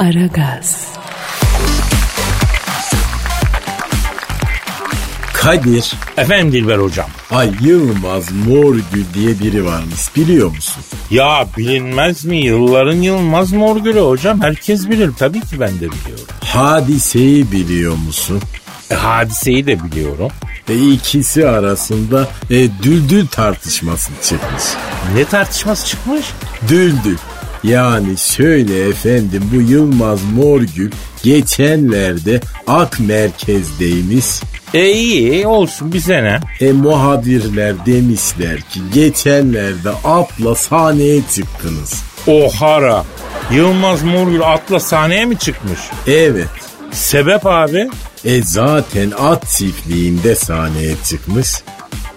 Aragaz, Kadir, Efendim Dilber hocam. Ay Yılmaz Morgül diye biri varmış biliyor musun? Ya bilinmez mi? Yılların Yılmaz Morgül'ü hocam. Herkes bilir. Tabii ki ben de biliyorum. Hadiseyi biliyor musun? E, hadiseyi de biliyorum. E, ikisi arasında e, düldül tartışması çıkmış. Ne tartışması çıkmış? Düldül. Yani şöyle efendim bu Yılmaz Morgül geçenlerde Ak Merkez'deymiş. E iyi olsun bize ne? E muhabirler demişler ki geçenlerde atla sahneye çıktınız. Ohara. Yılmaz Morgül atla sahneye mi çıkmış? Evet. Sebep abi? E zaten at çiftliğinde sahneye çıkmış.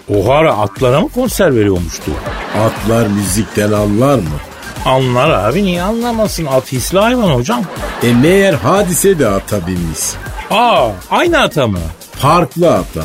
Ohara atlara mı konser veriyormuştu? Atlar müzikten anlar mı? Anlar abi niye anlamasın? At hisli hayvan hocam. E meğer hadise de ata binmiş. Aa aynı ata mı? Farklı ata.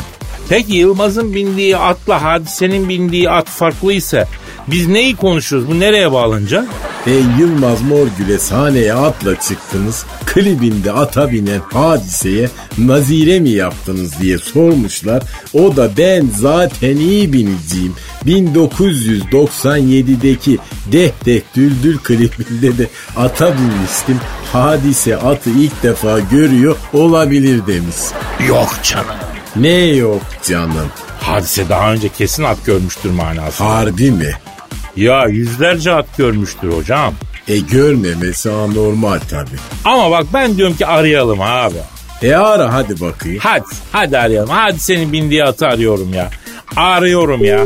Peki Yılmaz'ın bindiği atla hadisenin bindiği at farklıysa biz neyi konuşuyoruz? Bu nereye bağlanacak? E Yılmaz Morgül'e sahneye atla çıktınız. Klibinde ata binen hadiseye nazire mi yaptınız diye sormuşlar. O da ben zaten iyi biniciyim. 1997'deki Deh Deh Düldül klibinde de ata binmiştim. Hadise atı ilk defa görüyor olabilir demiş. Yok canım. Ne yok canım. Hadise daha önce kesin at görmüştür manası. Harbi mi? Ya yüzlerce at görmüştür hocam. E görmemesi anormal tabi. Ama bak ben diyorum ki arayalım abi. E ara hadi bakayım. Hadi, hadi arayalım. Hadi senin bindiği atı arıyorum ya. Arıyorum ya.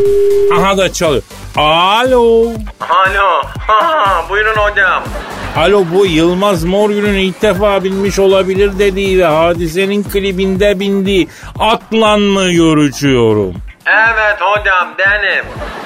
Aha da çalıyor. Alo. Alo. Ha, buyurun hocam. Alo bu Yılmaz Morgül'ün ilk defa binmiş olabilir dediği ve hadisenin klibinde bindiği atla mı görüşüyorum? Evet hocam benim.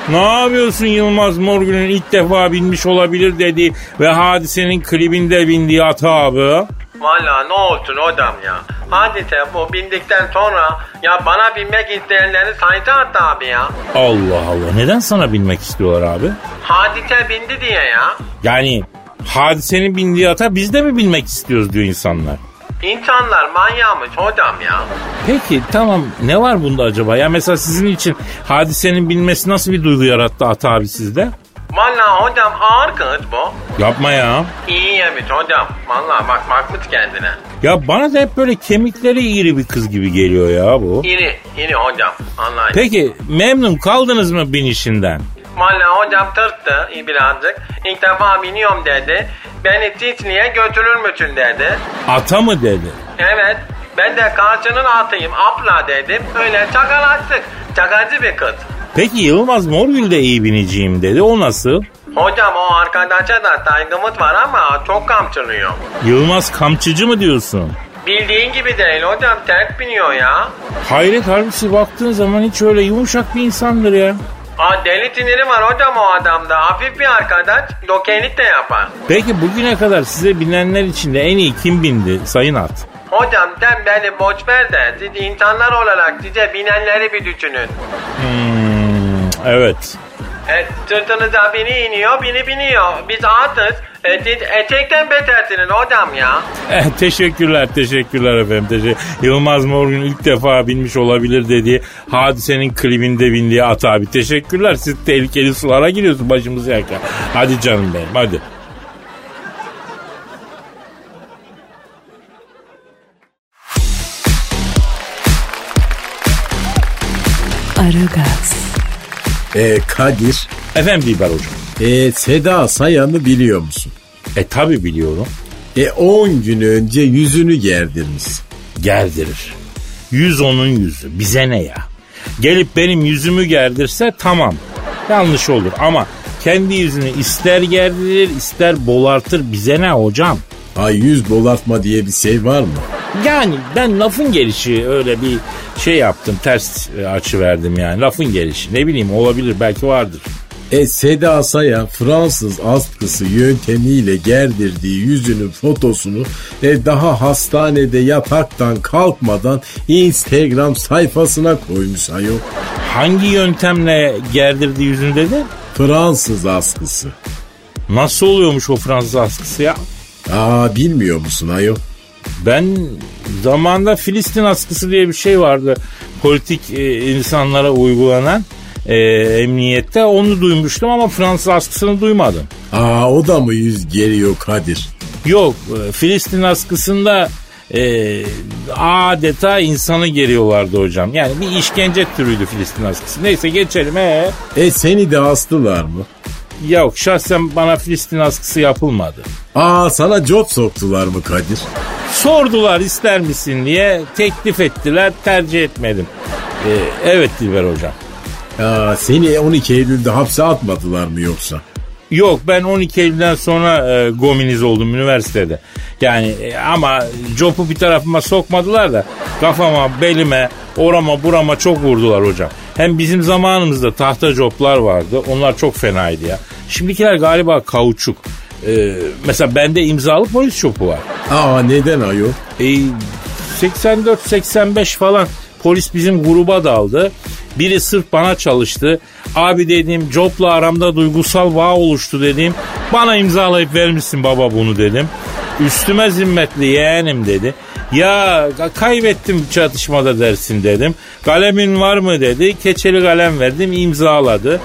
Ne yapıyorsun Yılmaz Morgül'ün ilk defa binmiş olabilir dediği ve hadisenin klibinde bindiği at abi? Valla ne olsun hocam ya. Hadise bu bindikten sonra ya bana binmek isteyenleri saydı attı abi ya. Allah Allah neden sana binmek istiyorlar abi? Hadise bindi diye ya. Yani hadisenin bindiği ata biz de mi binmek istiyoruz diyor insanlar. İnsanlar manyağmış hocam ya. Peki tamam ne var bunda acaba? Ya mesela sizin için hadisenin binmesi nasıl bir duygu yarattı at abi sizde? Valla hocam ağır kız bu. Yapma ya. İyi yemiş hocam. Valla bak bakmış kendine. Ya bana da hep böyle kemikleri iri bir kız gibi geliyor ya bu. İri, iri hocam. Vallahi. Peki memnun kaldınız mı binişinden? Valla hocam tırstı birazcık. İlk defa biniyorum dedi. Beni Çiçli'ye götürür müsün dedi. Ata mı dedi? Evet. Ben de karşının atıyım abla dedim. Öyle çakalaştık. Çakacı bir kız. Peki Yılmaz Morgül de iyi biniciyim dedi. O nasıl? Hocam o arkadaşa da saygımız var ama çok kamçılıyor. Yılmaz kamçıcı mı diyorsun? Bildiğin gibi değil hocam ters biniyor ya. Hayret harbisi baktığın zaman hiç öyle yumuşak bir insandır ya. Aa, deli siniri var hocam o adamda. Hafif bir arkadaş dokenlik de yapar. Peki bugüne kadar size binenler içinde en iyi kim bindi sayın at? Hocam sen beni boş ver de siz insanlar olarak size binenleri bir düşünün. Hmm, evet. E, sırtınıza bini iniyor, bini biniyor. Biz atız. E, etekten betersiniz hocam ya. Eh, teşekkürler, teşekkürler efendim. Teşekkür. Yılmaz Morgül ilk defa binmiş olabilir dediği hadisenin klibinde bindiği at abi. Teşekkürler. Siz tehlikeli sulara giriyorsunuz başımızı yakar. Hadi canım benim hadi. Aragaz, E Kadir, Efendim Dilber hocam. e Seda Sayan'ı biliyor musun? E tabi biliyorum. E 10 gün önce yüzünü gerdirmiş. Gerdirir. Yüz onun yüzü. Bize ne ya? Gelip benim yüzümü gerdirse tamam. Yanlış olur ama kendi yüzünü ister gerdirir ister bolartır bize ne hocam? Ay yüz dolartma diye bir şey var mı? Yani ben lafın gelişi öyle bir şey yaptım ters e, açı verdim yani lafın gelişi ne bileyim olabilir belki vardır. E Seda Sayan Fransız askısı yöntemiyle gerdirdiği yüzünün fotosunu e, daha hastanede yataktan kalkmadan Instagram sayfasına koymuş ayol. Hangi yöntemle gerdirdi yüzünü dedi? Fransız askısı. Nasıl oluyormuş o Fransız askısı ya? Aa bilmiyor musun ayol? Ben zamanda Filistin askısı diye bir şey vardı. Politik e, insanlara uygulanan e, emniyette onu duymuştum ama Fransız askısını duymadım. Aa o da mı yüz geriyor Kadir? Yok e, Filistin askısında e, adeta insanı geriyorlardı hocam. Yani bir işkence türüydü Filistin askısı. Neyse geçelim. Ee? E seni de astılar mı? Yok şahsen bana Filistin askısı yapılmadı. Aa sana job soktular mı Kadir? Sordular ister misin diye teklif ettiler tercih etmedim. Ee, evet Dilber hocam. Aa, seni 12 Eylül'de hapse atmadılar mı yoksa? Yok ben 12 Eylül'den sonra e, gominiz oldum üniversitede. Yani e, ama copu bir tarafıma sokmadılar da kafama, belime, orama, burama çok vurdular hocam. Hem bizim zamanımızda tahta coplar vardı. Onlar çok fenaydı ya. Şimdikiler galiba kauçuk. Ee, mesela bende imzalı polis çopu var. Aa neden ayol? E, 84-85 falan polis bizim gruba daldı. Biri sırf bana çalıştı. Abi dedim Job'la aramda duygusal bağ oluştu dedim. Bana imzalayıp vermişsin baba bunu dedim. Üstüme zimmetli yeğenim dedi. Ya kaybettim çatışmada dersin dedim. Kalemin var mı dedi. Keçeli kalem verdim imzaladı.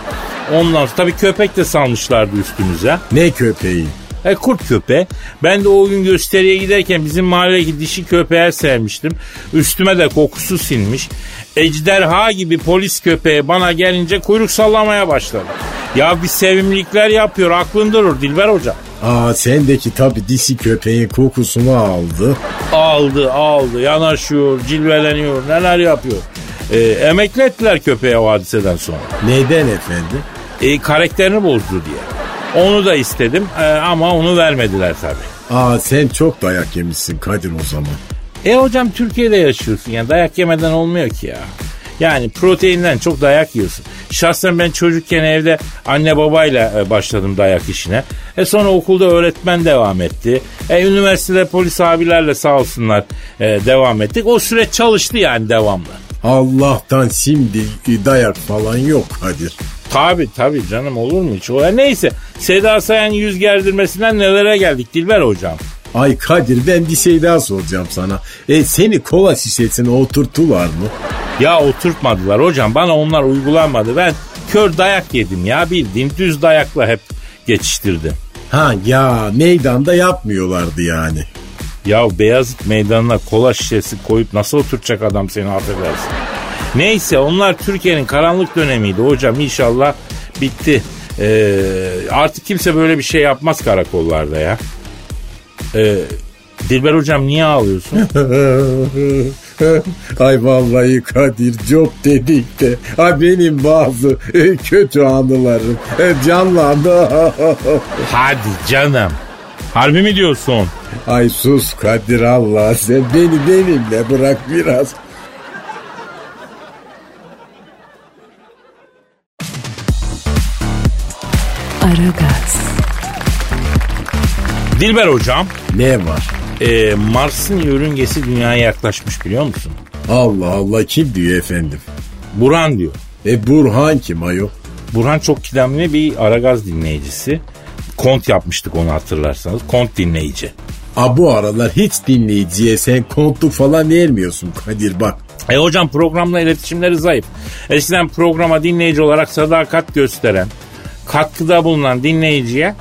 Ondan sonra tabii köpek de salmışlardı üstümüze. Ne köpeği? E, kurt köpeği. Ben de o gün gösteriye giderken bizim mahalledeki dişi köpeğe sevmiştim. Üstüme de kokusu sinmiş. Ejderha gibi polis köpeği bana gelince kuyruk sallamaya başladı. Ya bir sevimlilikler yapıyor aklın durur Dilber Hoca. Aa sendeki tabi dişi köpeğin kokusunu aldı. Aldı aldı yanaşıyor cilveleniyor neler yapıyor. E, emekli ettiler köpeğe o hadiseden sonra. Neden efendim? E, karakterini bozdu diye. Onu da istedim e, ama onu vermediler tabii. Aa sen çok dayak yemişsin Kadir o zaman. E hocam Türkiye'de yaşıyorsun yani dayak yemeden olmuyor ki ya. Yani proteinden çok dayak yiyorsun. Şahsen ben çocukken evde anne babayla e, başladım dayak işine. E sonra okulda öğretmen devam etti. E üniversitede polis abilerle sağ olsunlar e, devam ettik. O süreç çalıştı yani devamlı. Allah'tan şimdi dayak falan yok Kadir. Tabi tabi canım olur mu hiç? O, neyse Seda Sayan yüz gerdirmesinden nelere geldik Dilber hocam. Ay Kadir ben bir şey daha soracağım sana. E seni kola şişesine oturttular mı? Ya oturtmadılar hocam bana onlar uygulanmadı. Ben kör dayak yedim ya bildiğin düz dayakla hep geçiştirdim. Ha ya meydanda yapmıyorlardı yani. Ya Beyazıt meydanına kola şişesi koyup nasıl oturacak adam seni affedersin. Neyse onlar Türkiye'nin karanlık dönemiydi hocam inşallah bitti. Ee, artık kimse böyle bir şey yapmaz karakollarda ya. Ee, Dilber hocam niye ağlıyorsun? Ay vallahi Kadir çok dedik de ay benim bazı e, kötü anılarım e, canlandı. Hadi canım. Harbi mi diyorsun? Ay sus Kadir Allah sen beni benimle bırak biraz. Dilber hocam. Ne var? e, Mars'ın yörüngesi dünyaya yaklaşmış biliyor musun? Allah Allah kim diyor efendim? Burhan diyor. E Burhan kim ayol? Burhan çok kıdemli bir Aragaz dinleyicisi. Kont yapmıştık onu hatırlarsanız. Kont dinleyici. A bu aralar hiç dinleyiciye sen kontluk falan vermiyorsun Kadir bak. E hocam programla iletişimleri zayıf. Eskiden programa dinleyici olarak sadakat gösteren, katkıda bulunan dinleyiciye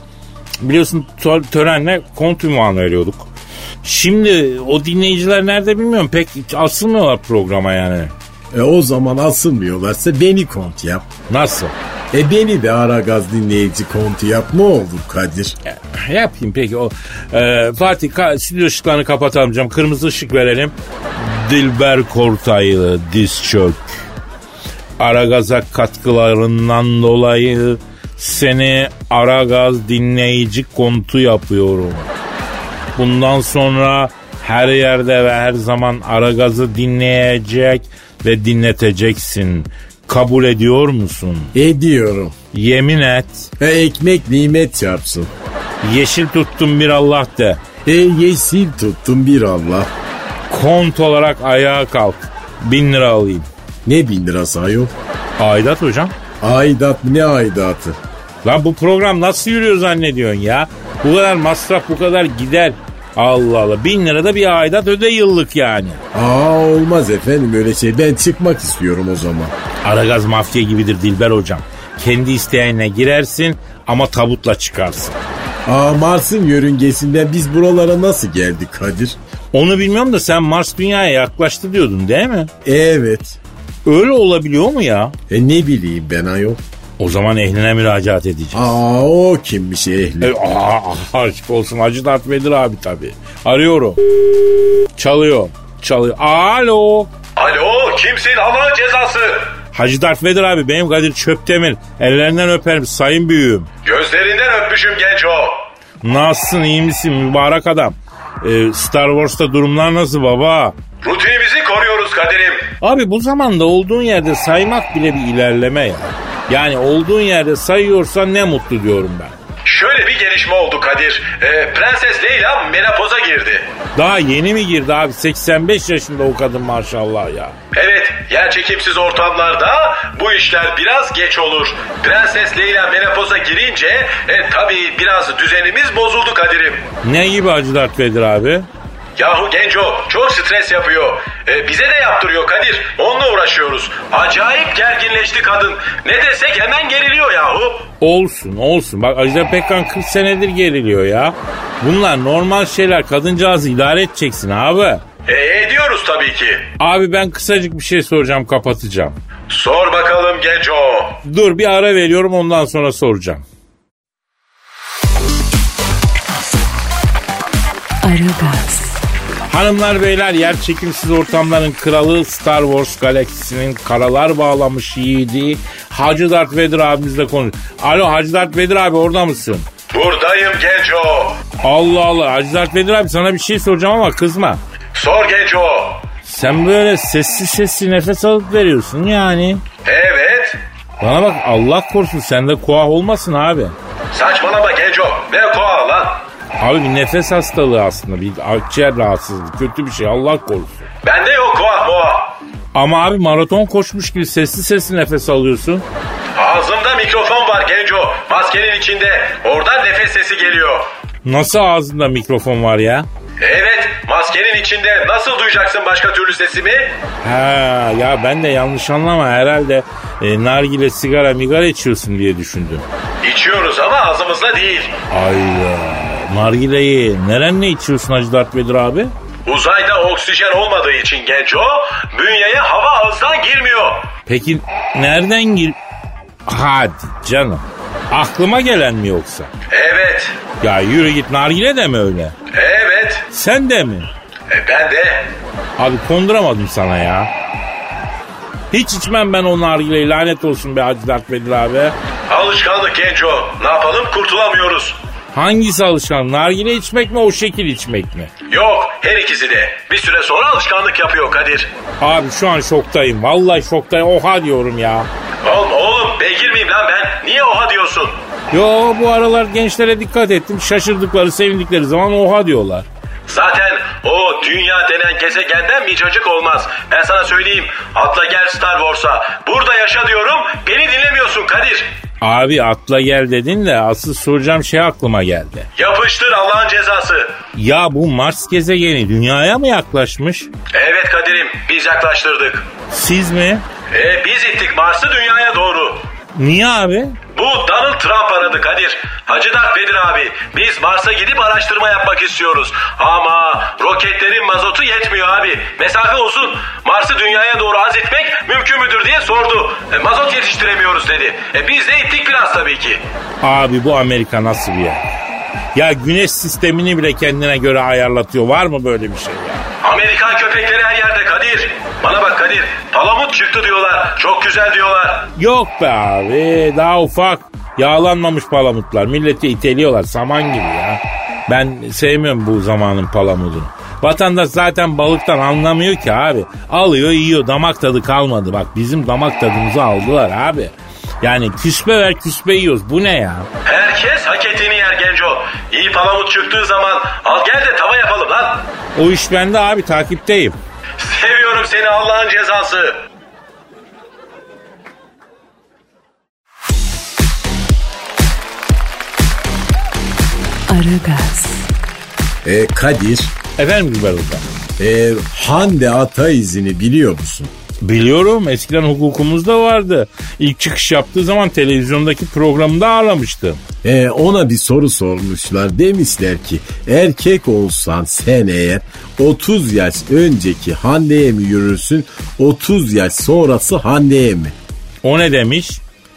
biliyorsun tö- törenle kont ünvanı veriyorduk. Şimdi o dinleyiciler nerede bilmiyorum pek asılmıyorlar programa yani. E o zaman asılmıyorlarsa beni kont yap. Nasıl? E beni de ara gaz dinleyici kontu yap ne olur Kadir. Yapayım peki o. Ee, Fatih ka- stüdyo ışıklarını kapatalım canım. Kırmızı ışık verelim. Dilber Kortaylı diz çök. Aragaz'a katkılarından dolayı seni Aragaz dinleyici kontu yapıyorum. Bundan sonra her yerde ve her zaman Aragaz'ı dinleyecek ve dinleteceksin. Kabul ediyor musun? Ediyorum. Yemin et. E ekmek nimet çarpsın. Yeşil tuttum bir Allah de. E yeşil tuttum bir Allah. Kont olarak ayağa kalk. Bin lira alayım. Ne bin lirası ayol? Aidat hocam. Aidat ne aidatı? Lan bu program nasıl yürüyor zannediyorsun ya? Bu kadar masraf bu kadar gider. Allah Allah bin lira da bir aidat öde yıllık yani. Aa olmaz efendim öyle şey. Ben çıkmak istiyorum o zaman. Aragaz mafya gibidir Dilber hocam. Kendi isteğine girersin ama tabutla çıkarsın. Aa Mars'ın yörüngesinden biz buralara nasıl geldik Kadir? Onu bilmiyorum da sen Mars dünyaya yaklaştı diyordun değil mi? Evet. Öyle olabiliyor mu ya? E ne bileyim ben ayol. O zaman ehline müracaat edeceğiz. Aa o kimmiş ehli? E, aa, aşk olsun Hacı Dert Vedir abi tabii. Arıyorum. Çalıyor. Çalıyor. Alo. Alo kimsin Allah'ın cezası? Hacı Dert Vedir abi benim Kadir Çöptemir. Ellerinden öperim sayın büyüğüm. Gözlerinden öpmüşüm genco. Nasılsın iyi misin mübarek adam? Ee, Star Wars'ta durumlar nasıl baba? Rutinimizi koruyoruz Kadir'im. Abi bu zamanda olduğun yerde saymak bile bir ilerleme ya. Yani olduğun yerde sayıyorsan ne mutlu diyorum ben. Şöyle bir gelişme oldu Kadir. Ee, Prenses Leyla menopoza girdi. Daha yeni mi girdi abi? 85 yaşında o kadın maşallah ya. Evet, yer çekimsiz ortamlarda bu işler biraz geç olur. Prenses Leyla menopoza girince e, tabii biraz düzenimiz bozuldu Kadir'im. Ne gibi Hacı Dert Vedir abi? Yahu Genco çok stres yapıyor. E, bize de yaptırıyor Kadir. Onunla uğraşıyoruz. Acayip gerginleşti kadın. Ne desek hemen geriliyor yahu. Olsun olsun. Bak Ajda Pekkan 40 senedir geriliyor ya. Bunlar normal şeyler. Kadıncağızı idare edeceksin abi. E, ediyoruz tabii ki. Abi ben kısacık bir şey soracağım kapatacağım. Sor bakalım Genco. Dur bir ara veriyorum ondan sonra soracağım. Aragaz, Hanımlar beyler yer çekimsiz ortamların kralı Star Wars galaksisinin karalar bağlamış yiğidi Hacı Dert Vedir abimizle konuş. Alo Hacı Dert Vedir abi orada mısın? Buradayım Genco. Allah Allah Hacı Dert Vedir abi sana bir şey soracağım ama kızma. Sor Genco. Sen böyle sessiz sessiz nefes alıp veriyorsun yani. Evet. Bana bak Allah korusun sende koah olmasın abi. Saçmalama Genco. Ne koa lan? Abi bir nefes hastalığı aslında bir akciğer rahatsızlığı kötü bir şey Allah korusun. Bende yok koa moa. Ama abi maraton koşmuş gibi sessiz sessiz nefes alıyorsun. Ağzımda mikrofon var Genco. Maskenin içinde. Oradan nefes sesi geliyor. Nasıl ağzında mikrofon var ya? Evet, maskenin içinde nasıl duyacaksın başka türlü sesimi? Ha ya ben de yanlış anlama herhalde e, nargile sigara migara içiyorsun diye düşündüm. İçiyoruz ama ağzımızla değil. Ayda nargileyi nerenle içiyorsun Hacı Dert Vedir abi? Uzayda oksijen olmadığı için Genco, bünyeye hava ağızdan girmiyor. Peki nereden gir... Hadi canım. Aklıma gelen mi yoksa? Evet, Ya yürü git nargile de mi öyle? evet, Sen de mi? e, ben de. Abi konduramadım sana ya. Hiç içmem ben o nargileyi lanet olsun be Hacı Dert Vedir abi. Alışkanlık Genco. Ne yapalım kurtulamıyoruz. Hangisi alışkan? Nargile içmek mi o şekil içmek mi? Yok, her ikisi de. Bir süre sonra alışkanlık yapıyor Kadir. Abi şu an şoktayım. Vallahi şoktayım. Oha diyorum ya. Oğlum, oğlum beygir miyim lan ben? Niye oha diyorsun? Yo bu aralar gençlere dikkat ettim. Şaşırdıkları, sevindikleri zaman oha diyorlar. Zaten o dünya denen gezegenden bir cacık olmaz. Ben sana söyleyeyim. Atla gel Star Wars'a. Burada yaşa diyorum. Beni dinlemiyorsun Kadir. Abi atla gel dedin de asıl soracağım şey aklıma geldi. Yapıştır Allah'ın cezası. Ya bu Mars gezegeni dünyaya mı yaklaşmış? Evet Kadir'im biz yaklaştırdık. Siz mi? E, biz ittik Mars'ı dünyaya doğru. Niye abi? Bu Donald Trump aradı Kadir. Hacı Dert Vedir abi. Biz Mars'a gidip araştırma yapmak istiyoruz. Ama roketlerin mazotu yetmiyor abi. Mesafe uzun. Mars'ı dünyaya doğru az etmek mümkün müdür diye sordu. E, mazot yetiştiremiyoruz dedi. E, biz de ittik biraz tabii ki. Abi bu Amerika nasıl bir yer? Ya güneş sistemini bile kendine göre ayarlatıyor. Var mı böyle bir şey ya? Amerikan köpekleri her yerde Kadir. Bana bak Kadir. Palamut çıktı diyorlar. Çok güzel diyorlar. Yok be abi daha ufak. Yağlanmamış palamutlar. Milleti iteliyorlar saman gibi ya. Ben sevmiyorum bu zamanın palamudunu. Vatandaş zaten balıktan anlamıyor ki abi. Alıyor yiyor damak tadı kalmadı. Bak bizim damak tadımızı aldılar abi. Yani küspe ver küspe yiyoruz. Bu ne ya? Herkes hak ettiğini yer Genco. İyi palamut çıktığı zaman al gel de tava yapalım lan. O iş bende abi takipteyim. Seviyorum seni Allah'ın cezası. Aragaz, E, Kadir, Efendim Gülber Hocam. e, Hande Ataizini biliyor musun? Biliyorum eskiden hukukumuzda vardı. İlk çıkış yaptığı zaman televizyondaki programda ağlamıştı. E, ona bir soru sormuşlar. Demişler ki erkek olsan sen eğer 30 yaş önceki Hande'ye mi yürürsün 30 yaş sonrası Hande'ye mi? O ne demiş?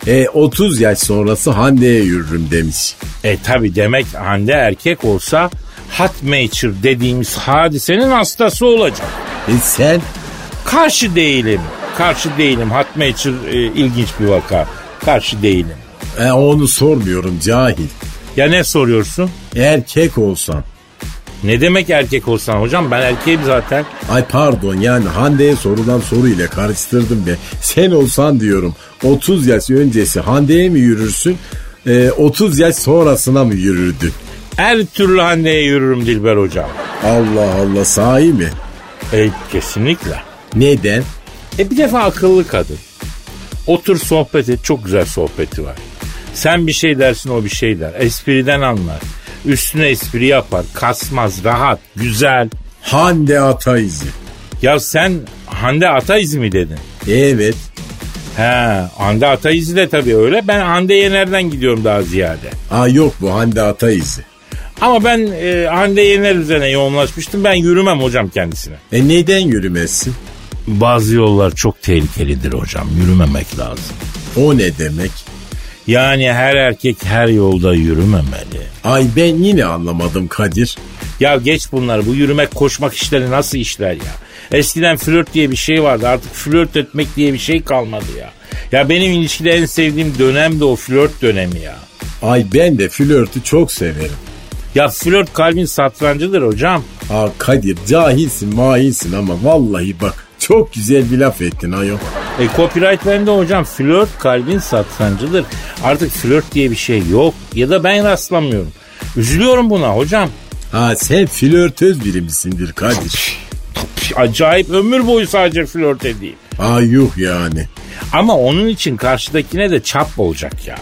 E, 30 yaş sonrası Hande'ye yürürüm demiş. E tabi demek Hande erkek olsa hot mature dediğimiz hadisenin hastası olacak. E sen Karşı değilim. Karşı değilim. Mature e, ilginç bir vaka. Karşı değilim. e, onu sormuyorum cahil. Ya ne soruyorsun? Erkek olsan. Ne demek erkek olsan hocam? Ben erkeğim zaten. Ay pardon yani Hande'ye sorulan soruyla karıştırdım be. Sen olsan diyorum 30 yaş öncesi Hande'ye mi yürürsün? e, 30 yaş sonrasına mı yürürdün? Her türlü Hande'ye yürürüm Dilber hocam. Allah Allah sahi mi? E, kesinlikle. Neden? E bir defa akıllı kadın. Otur sohbet et. Çok güzel sohbeti var. Sen bir şey dersin o bir şey der. Espriden anlar. Üstüne espri yapar. Kasmaz. Rahat. Güzel. Hande Ataizi. Ya sen Hande Ataizi mi dedin? Evet. He, Hande Ataizi de tabii öyle. Ben Hande Yener'den gidiyorum daha ziyade. Aa yok bu Hande Ataizi. Ama ben e, Hande Yener üzerine yoğunlaşmıştım. Ben yürümem hocam kendisine. E neden yürümezsin? Bazı yollar çok tehlikelidir hocam. Yürümemek lazım. O ne demek? Yani her erkek her yolda yürümemeli. Ay ben yine anlamadım Kadir. Ya geç bunları. Bu yürümek koşmak işleri nasıl işler ya? Eskiden flört diye bir şey vardı. Artık flört etmek diye bir şey kalmadı ya. Ya benim ilişkide en sevdiğim dönem de o flört dönemi ya. Ay ben de flörtü çok severim. Ya flört kalbin satrancıdır hocam. Aa Kadir cahilsin mahilsin ama vallahi bak çok güzel bir laf ettin ayol. E copyright bende hocam. Flört kalbin satrancıdır. Artık flört diye bir şey yok. Ya da ben rastlamıyorum. Üzülüyorum buna hocam. Ha sen flörtöz biri misindir Kadir? Acayip ömür boyu sadece flört edeyim. Aa yuh yani. Ama onun için karşıdakine de çap olacak yani.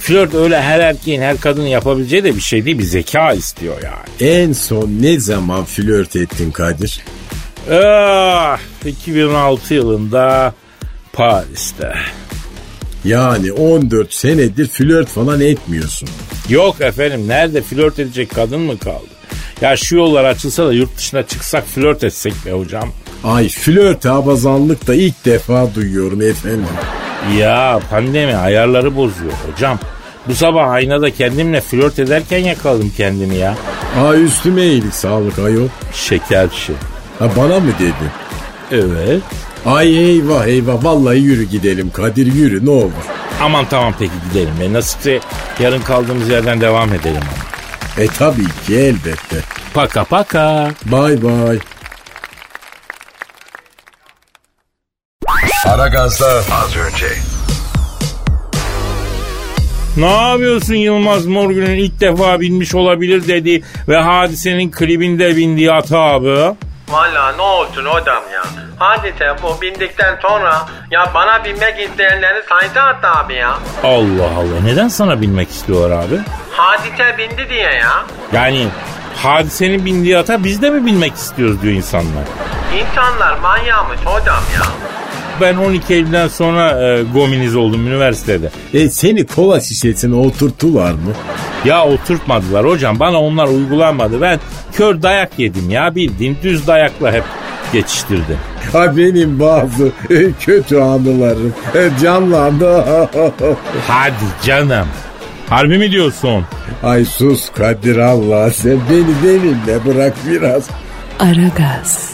Flört öyle her erkeğin her kadının yapabileceği de bir şey değil. Bir zeka istiyor yani. En son ne zaman flört ettin Kadir? Ah, 2006 yılında Paris'te. Yani 14 senedir flört falan etmiyorsun. Yok efendim nerede flört edecek kadın mı kaldı? Ya şu yollar açılsa da yurt dışına çıksak flört etsek be hocam. Ay flört abazanlık da ilk defa duyuyorum efendim. Ya pandemi ayarları bozuyor hocam. Bu sabah aynada kendimle flört ederken yakaladım kendimi ya. Aa üstüme iyilik sağlık ayol. Şeker şey. Ha bana mı dedin? Evet. Ay eyvah eyvah vallahi yürü gidelim Kadir yürü ne olur. Aman tamam peki gidelim. E, nasipse yarın kaldığımız yerden devam edelim. E tabii ki elbette. Paka paka. Bay bay. Aragaz'da az önce. Ne yapıyorsun Yılmaz Morgül'ün ilk defa binmiş olabilir dedi ve hadisenin klibinde bindiği ata abi. Valla ne olsun odam ya. Hadise bu bindikten sonra ya bana binmek isteyenleri saydı hatta abi ya. Allah Allah neden sana binmek istiyorlar abi? Hadise bindi diye ya. Yani hadisenin bindiği ata biz de mi binmek istiyoruz diyor insanlar. İnsanlar manyağmış hocam ya. Ben 12 Eylül'den sonra e, gominiz oldum üniversitede. E seni kola şişesine oturttular mı? Ya oturtmadılar hocam bana onlar uygulanmadı. Ben kör dayak yedim ya bildiğin düz dayakla hep geçiştirdim. Ha benim bazı e, kötü anılarım e, canlandı. Hadi canım. Harbi mi diyorsun? Ay sus Kadir Allah sen beni benimle bırak biraz. Aragaz,